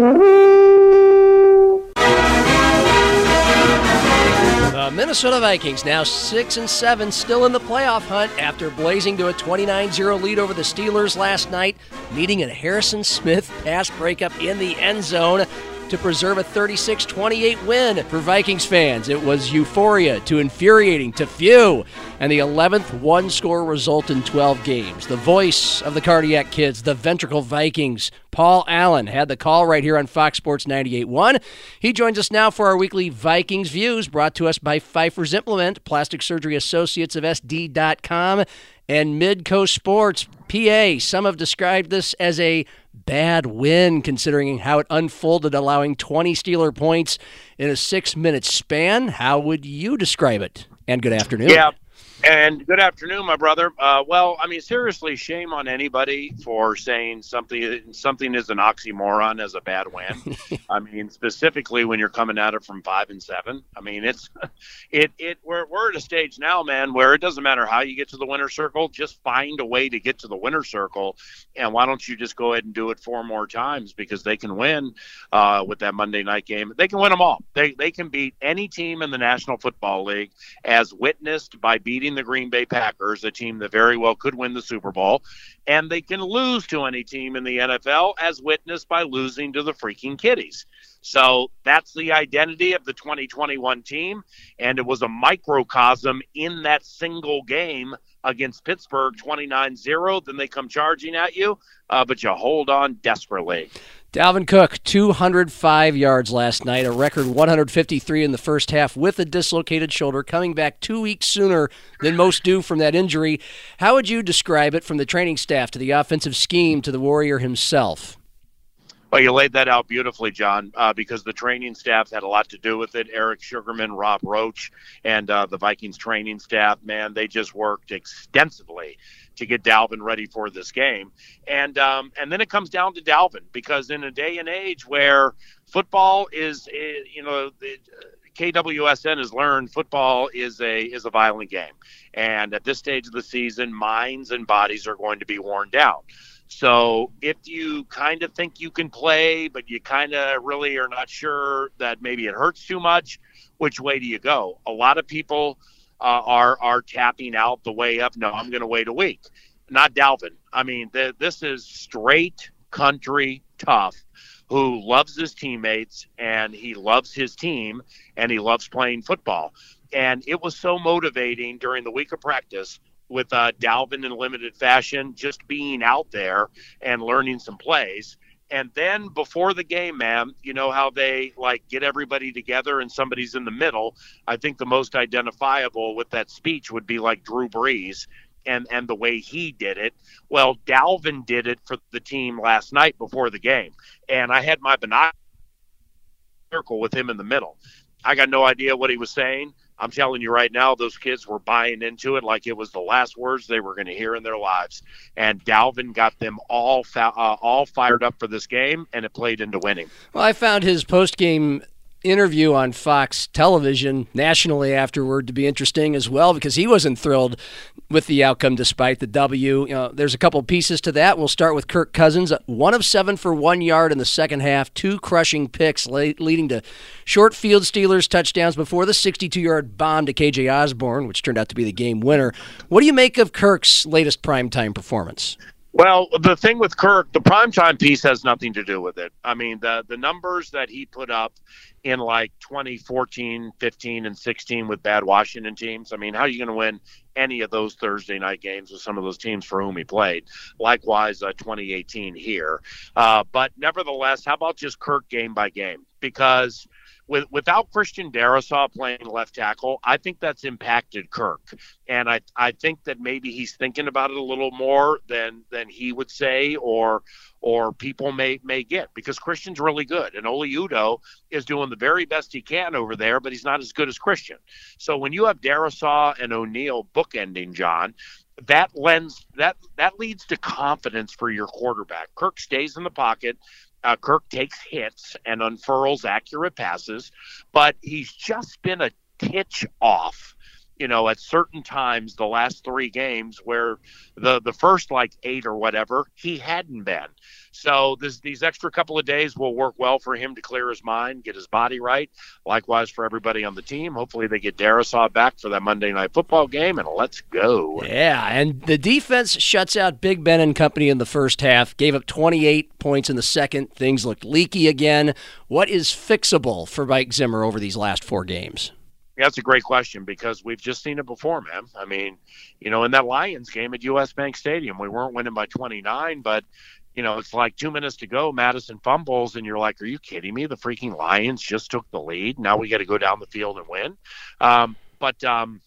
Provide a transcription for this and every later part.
The Minnesota Vikings now 6 and 7 still in the playoff hunt after blazing to a 29-0 lead over the Steelers last night, needing a Harrison Smith pass breakup in the end zone to preserve a 36 28 win for Vikings fans. It was euphoria to infuriating to few, and the 11th one score result in 12 games. The voice of the Cardiac Kids, the Ventricle Vikings, Paul Allen, had the call right here on Fox Sports 98.1. He joins us now for our weekly Vikings Views, brought to us by Pfeiffer's Implement, Plastic Surgery Associates of SD.com, and Midco Sports. PA, some have described this as a bad win considering how it unfolded, allowing 20 Steeler points in a six minute span. How would you describe it? And good afternoon. Yeah. And good afternoon, my brother. Uh, well, I mean, seriously, shame on anybody for saying something something is an oxymoron as a bad win. I mean, specifically when you're coming at it from five and seven. I mean, it's it it we're we're at a stage now, man, where it doesn't matter how you get to the winner circle, just find a way to get to the winner circle. And why don't you just go ahead and do it four more times because they can win uh, with that Monday night game. They can win them all. They they can beat any team in the National Football League, as witnessed by beating beating the Green Bay Packers, a team that very well could win the Super Bowl, and they can lose to any team in the NFL, as witnessed by losing to the freaking Kitties. So that's the identity of the 2021 team, and it was a microcosm in that single game against Pittsburgh 29 0. Then they come charging at you, uh, but you hold on desperately. Dalvin Cook, 205 yards last night, a record 153 in the first half with a dislocated shoulder, coming back two weeks sooner than most do from that injury. How would you describe it from the training staff to the offensive scheme to the Warrior himself? Well, you laid that out beautifully, John, uh, because the training staff had a lot to do with it. Eric Sugarman, Rob Roach, and uh, the Vikings training staff, man, they just worked extensively to get Dalvin ready for this game. And um, and then it comes down to Dalvin because in a day and age where football is, eh, you know, the, KWSN has learned football is a is a violent game, and at this stage of the season, minds and bodies are going to be worn down. So if you kind of think you can play, but you kind of really are not sure that maybe it hurts too much, which way do you go? A lot of people uh, are are tapping out the way up. No, I'm going to wait a week. Not Dalvin. I mean, th- this is straight country tough. Who loves his teammates and he loves his team and he loves playing football. And it was so motivating during the week of practice with uh, Dalvin in limited fashion, just being out there and learning some plays. And then before the game, man, you know how they like get everybody together and somebody's in the middle. I think the most identifiable with that speech would be like Drew Brees and and the way he did it. Well, Dalvin did it for the team last night before the game, and I had my binocular circle with him in the middle. I got no idea what he was saying. I'm telling you right now, those kids were buying into it like it was the last words they were going to hear in their lives. And Dalvin got them all uh, all fired up for this game, and it played into winning. Well, I found his post game interview on Fox television nationally afterward to be interesting as well because he wasn't thrilled with the outcome despite the W. You know, there's a couple pieces to that. We'll start with Kirk Cousins, one of seven for one yard in the second half, two crushing picks leading to short field Steelers touchdowns before the 62-yard bomb to KJ Osborn, which turned out to be the game winner. What do you make of Kirk's latest primetime performance? Well, the thing with Kirk, the primetime piece has nothing to do with it. I mean, the the numbers that he put up in like 2014, 15, and 16 with bad Washington teams. I mean, how are you going to win any of those Thursday night games with some of those teams for whom he played? Likewise, uh, 2018 here. Uh, but nevertheless, how about just Kirk game by game? Because – with, without Christian Darrisaw playing left tackle, I think that's impacted Kirk, and I I think that maybe he's thinking about it a little more than than he would say, or or people may may get because Christian's really good, and Oli Udoh is doing the very best he can over there, but he's not as good as Christian. So when you have Darrisaw and O'Neill bookending John, that lends that that leads to confidence for your quarterback. Kirk stays in the pocket uh, Kirk takes hits and unfurls accurate passes, but he's just been a titch off you know, at certain times the last three games where the the first like eight or whatever he hadn't been. So this, these extra couple of days will work well for him to clear his mind, get his body right. Likewise for everybody on the team. Hopefully they get Darrisaw back for that Monday night football game, and let's go. Yeah, and the defense shuts out Big Ben and company in the first half. Gave up 28 points in the second. Things looked leaky again. What is fixable for Mike Zimmer over these last four games? That's a great question because we've just seen it before, man. I mean, you know, in that Lions game at US Bank Stadium, we weren't winning by 29, but you know, it's like two minutes to go, Madison fumbles, and you're like, are you kidding me? The freaking Lions just took the lead. Now we got to go down the field and win. Um, but um,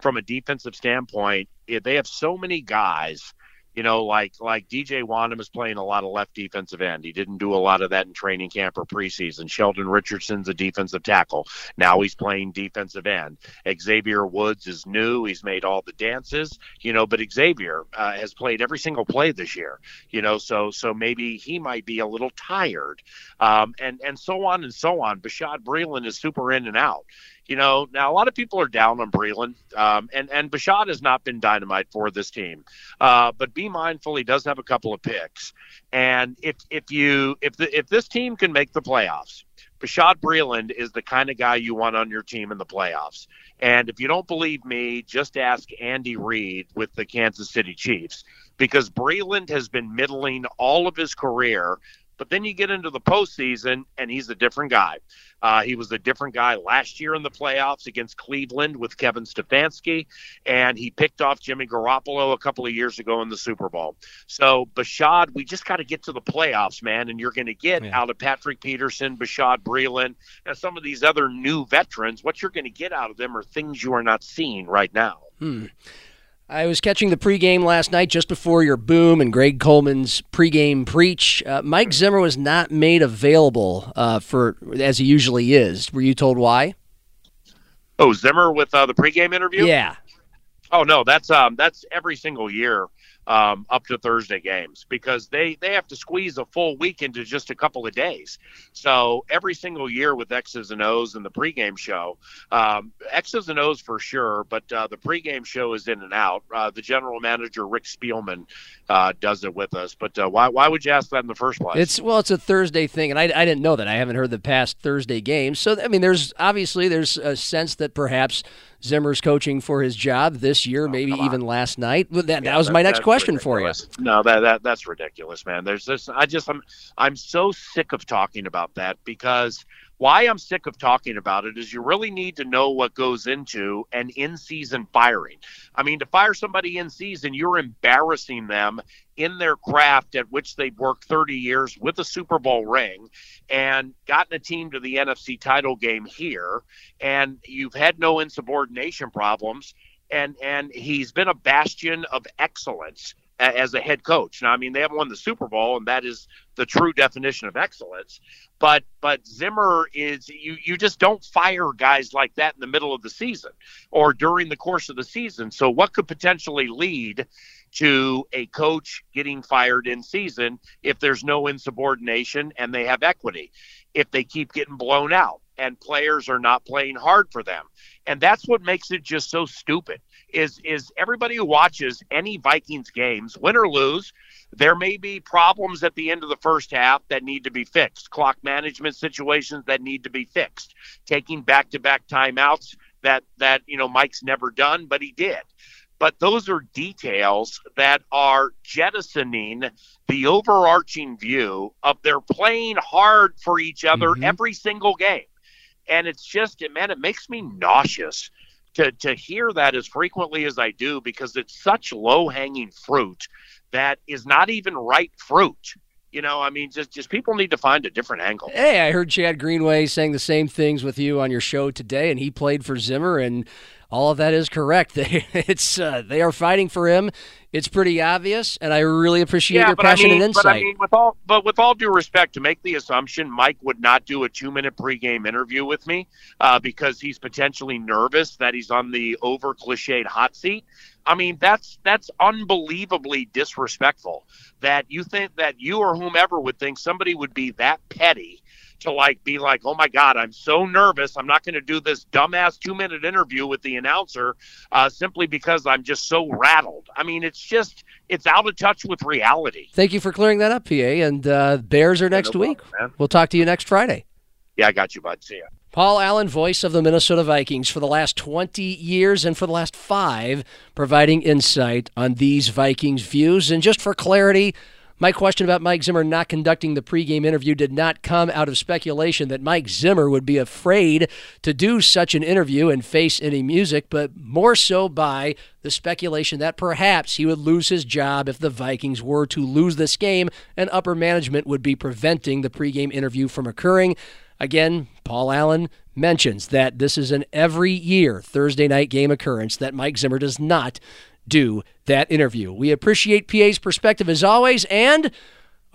from a defensive standpoint, they have so many guys you know, like like DJ Wonnum is playing a lot of left defensive end. He didn't do a lot of that in training camp or preseason. Sheldon Richardson's a defensive tackle. Now he's playing defensive end. Xavier Woods is new. He's made all the dances, you know, but Xavier uh, has played every single play this year, you know, so so maybe he might be a little tired, um, and and so on and so on. Bashaud Breeland is super in and out. You know, now a lot of people are down on Breeland, um, and and Bashaud has not been dynamite for this team. Uh, but be mindful, he does have a couple of picks, and if if you if the if this team can make the playoffs, Bashaud Breeland is the kind of guy you want on your team in the playoffs. And if you don't believe me, just ask Andy Reid with the Kansas City Chiefs because Breeland has been middling all of his career but then you get into the postseason, and he's a different guy. Uh, he was a different guy last year in the playoffs against Cleveland with Kevin Stefanski, and he picked off Jimmy Garoppolo a couple of years ago in the Super Bowl. So, Bashaud, we just got to get to the playoffs, man, and you're going to get yeah. out of Patrick Peterson, Bashaud Breeland, and some of these other new veterans. What you're going to get out of them are things you are not seeing right now. Hmm. I was catching the pregame last night just before your boom and Greg Coleman's pregame preach. Uh, Mike Zimmer was not made available uh, for as he usually is. Were you told why? Oh, Zimmer with uh, the pregame interview. Yeah. Oh no, that's um that's every single year um, up to Thursday games because they they have to squeeze a full week into just a couple of days. So every single year with X's and O's and the pregame show, um, X's and O's for sure, but uh, the pregame show is in and out. Uh, the general manager Rick Spielman uh, does it with us. But uh, why why would you ask that in the first place? It's well, it's a Thursday thing, and I, I didn't know that. I haven't heard the past Thursday games, so I mean, there's obviously there's a sense that perhaps Zimmer's coaching for his job this year, oh, maybe even last night. That, yeah, that was my next question ridiculous. for you. No, that, that that's ridiculous, man. There's this. I just I'm I'm so sick of talking about that because why I'm sick of talking about it is you really need to know what goes into an in season firing. I mean, to fire somebody in season, you're embarrassing them in their craft at which they've worked 30 years with a Super Bowl ring and gotten a team to the NFC title game here, and you've had no insubordination problems. And, and he's been a bastion of excellence as a head coach. Now, I mean, they haven't won the Super Bowl, and that is the true definition of excellence. But but Zimmer is you you just don't fire guys like that in the middle of the season or during the course of the season. So what could potentially lead to a coach getting fired in season if there's no insubordination and they have equity? If they keep getting blown out and players are not playing hard for them. And that's what makes it just so stupid is is everybody who watches any Vikings games, win or lose, there may be problems at the end of the first half that need to be fixed, clock management situations that need to be fixed, taking back-to-back timeouts that that you know Mike's never done, but he did. But those are details that are jettisoning the overarching view of they're playing hard for each other mm-hmm. every single game. And it's just, man, it makes me nauseous to, to hear that as frequently as I do because it's such low hanging fruit that is not even ripe fruit. You know, I mean, just just people need to find a different angle. Hey, I heard Chad Greenway saying the same things with you on your show today, and he played for Zimmer, and all of that is correct. They, it's uh, they are fighting for him. It's pretty obvious, and I really appreciate yeah, your passion I mean, and insight. But I mean, with all but with all due respect, to make the assumption Mike would not do a two-minute pregame interview with me uh, because he's potentially nervous that he's on the over cliched hot seat. I mean, that's that's unbelievably disrespectful. That you think that you or whomever would think somebody would be that petty to like be like, oh my God, I'm so nervous. I'm not going to do this dumbass two minute interview with the announcer uh, simply because I'm just so rattled. I mean, it's just it's out of touch with reality. Thank you for clearing that up, PA. And uh, Bears are next no week. problem. We'll talk to you next Friday. Yeah, I got you, bud. See ya. Paul Allen, voice of the Minnesota Vikings for the last 20 years and for the last five, providing insight on these Vikings views. And just for clarity, my question about Mike Zimmer not conducting the pregame interview did not come out of speculation that Mike Zimmer would be afraid to do such an interview and face any music, but more so by the speculation that perhaps he would lose his job if the Vikings were to lose this game and upper management would be preventing the pregame interview from occurring. Again, Paul Allen mentions that this is an every year Thursday night game occurrence that Mike Zimmer does not do that interview. We appreciate PA's perspective as always and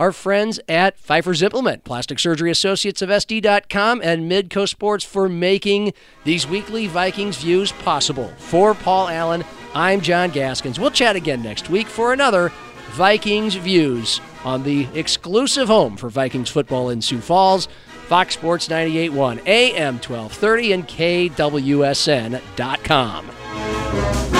our friends at Pfeiffer's Implement, Plastic Surgery Associates of SD.com, and Midco Sports for making these weekly Vikings views possible. For Paul Allen, I'm John Gaskins. We'll chat again next week for another Vikings Views on the exclusive home for Vikings football in Sioux Falls, Fox Sports 98.1, AM 1230, and KWSN.com.